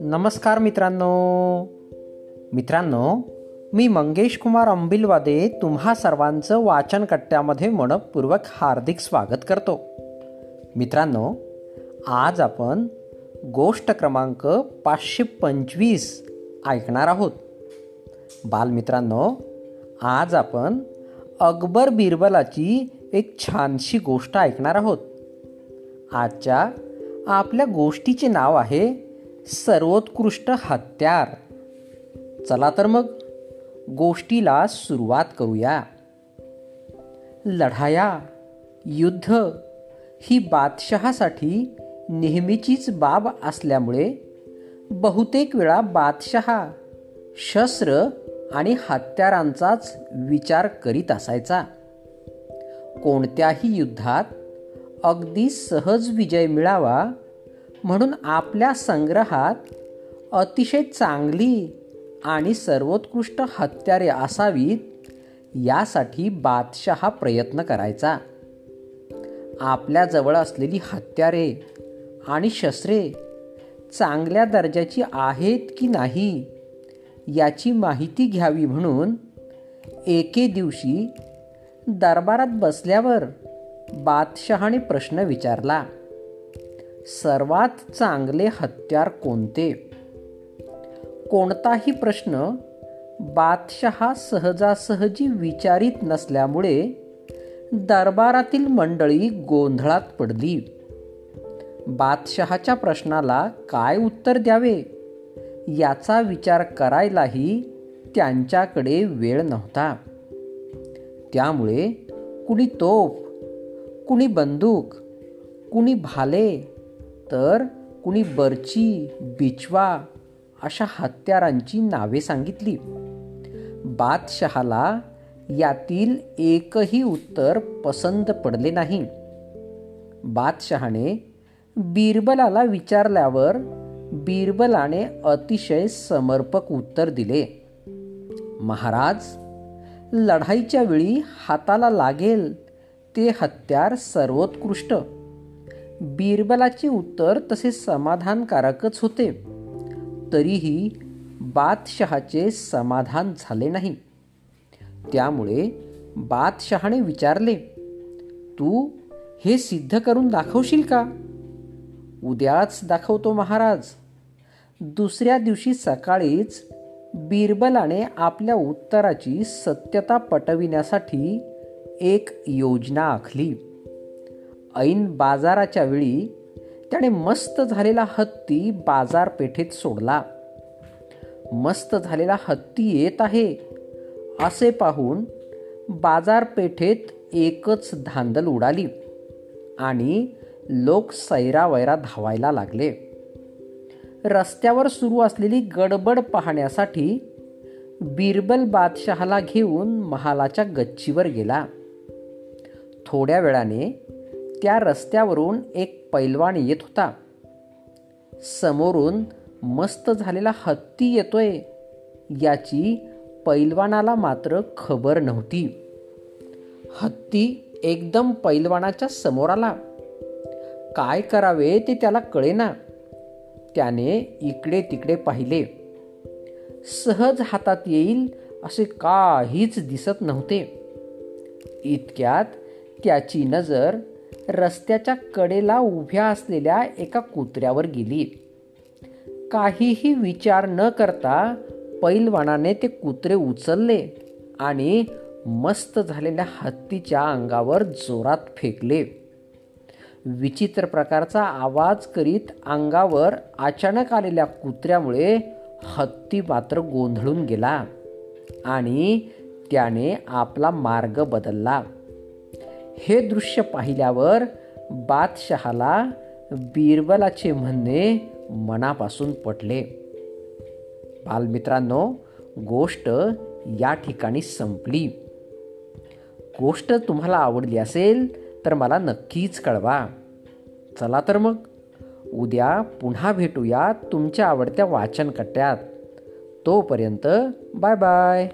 नमस्कार मित्रांनो. मित्रांनो मी मंगेश कुमार अंबिलवादे तुम्हा सर्वांचं वाचन कट्ट्यामध्ये मनपूर्वक हार्दिक स्वागत करतो. मित्रांनो आज आपण गोष्ट क्रमांक पाचशे पंचवीस ऐकणार आहोत. बालमित्रांनो आज आपण अकबर बिरबलाची एक छानशी गोष्ट ऐकणार आहोत. आजच्या आपल्या गोष्टीचे नाव आहे सर्वोत्कृष्ट हत्यार. चला तर मग गोष्टीला सुरुवात करूया. लढाया युद्ध ही बादशहासाठी नेहमीचीच बाब असल्यामुळे बहुतेक वेळा बादशहा शस्त्र आणि हत्यारांचाच विचार करीत असायचा. कोणत्याही युद्धात अगदी सहज विजय मिळावा म्हणून आपल्या संग्रहात अतिशय चांगली आणि सर्वोत्कृष्ट हत्यारे असावीत यासाठी बादशहा प्रयत्न करायचा. आपल्याजवळ असलेली हत्यारे आणि शस्त्रे चांगल्या दर्जाची आहेत की नाही याची माहिती घ्यावी म्हणून एके दिवशी दरबारात बसल्यावर बादशहाने प्रश्न विचारला सर्वात चांगले हत्यार कोणते? कोणताही प्रश्न बादशहा सहजासहजी विचारित नसल्यामुळे दरबारातील मंडळी गोंधळात पडली. बादशहाच्या प्रश्नाला काय उत्तर द्यावे? याचा विचार करायलाही त्यांच्याकडे वेळ नव्हता. त्यामुळे कुणी तोफ कुणी बंदूक कुणी भाले तर कुणी बर्ची बिचवा अशा हत्यारांची नावे सांगितली. बादशहाला यातील एकही उत्तर पसंत पडले नाही. बादशहाने बिरबलाला विचारल्यावर बिरबलाने अतिशय समर्पक उत्तर दिले. महाराज लढाईच्या वेळी हाताला लागेल ते हत्यार सर्वोत्कृष्ट. बिरबलाचे उत्तर तसे समाधानकारकच होते. तरीही बादशहाचे समाधान झाले नाही. त्यामुळे बादशहाने विचारले तू हे सिद्ध करून दाखवशील का? उद्याच दाखवतो महाराज. दुसऱ्या दिवशी सकाळीच बिरबलाने आपल्या उत्तराची सत्यता पटविण्यासाठी एक योजना आखली. ऐन बाजाराच्या वेळी त्याने मस्त झालेला हत्ती बाजारपेठेत सोडला. मस्त झालेला हत्ती येत आहे असे पाहून बाजारपेठेत एकच धांदल उडाली आणि लोक सैरावैरा धावायला लागले. रस्त्यावर सुरू असलेली गडबड पाहण्यासाठी बिरबल बादशहाला घेऊन महालाच्या गच्चीवर गेला. थोड्या वेळाने त्या रस्त्यावरून एक पैलवान येत होता. समोरून मस्त झालेला हत्ती येतोय याची पैलवानाला मात्र खबर नव्हती. हत्ती एकदम पैलवानाच्या समोर आला. काय करावे ते त्याला कळेना. त्याने इकडे तिकडे पाहिले. सहज हातात येईल असे काहीच दिसत नव्हते. इतक्यात त्याची नजर रस्त्याच्या कडेला उभ्या असलेल्या एका कुत्र्यावर गेली. काहीही विचार न करता पैलवानाने ते कुत्रे उचलले आणि मस्त झालेल्या हत्तीच्या अंगावर जोरात फेकले. विचित्र प्रकारचा आवाज करीत अंगावर अचानक आलेल्या कुत्र्यामुळे हत्ती मात्र गोंधळून गेला आणि त्याने आपला मार्ग बदलला. हे दृश्य पाहिल्यावर बादशहाला बिरबलाचे म्हणणे मनापासून पटले. बालमित्रांनो गोष्ट या ठिकाणी संपली. गोष्ट तुम्हाला आवडली असेल तर मला नक्कीच कळवा. चला तर मग. उद्या पुन्हा भेटूया तुमच्या आवडत्या वाचन कट्ट्यात तोपर्यंत बाय बाय.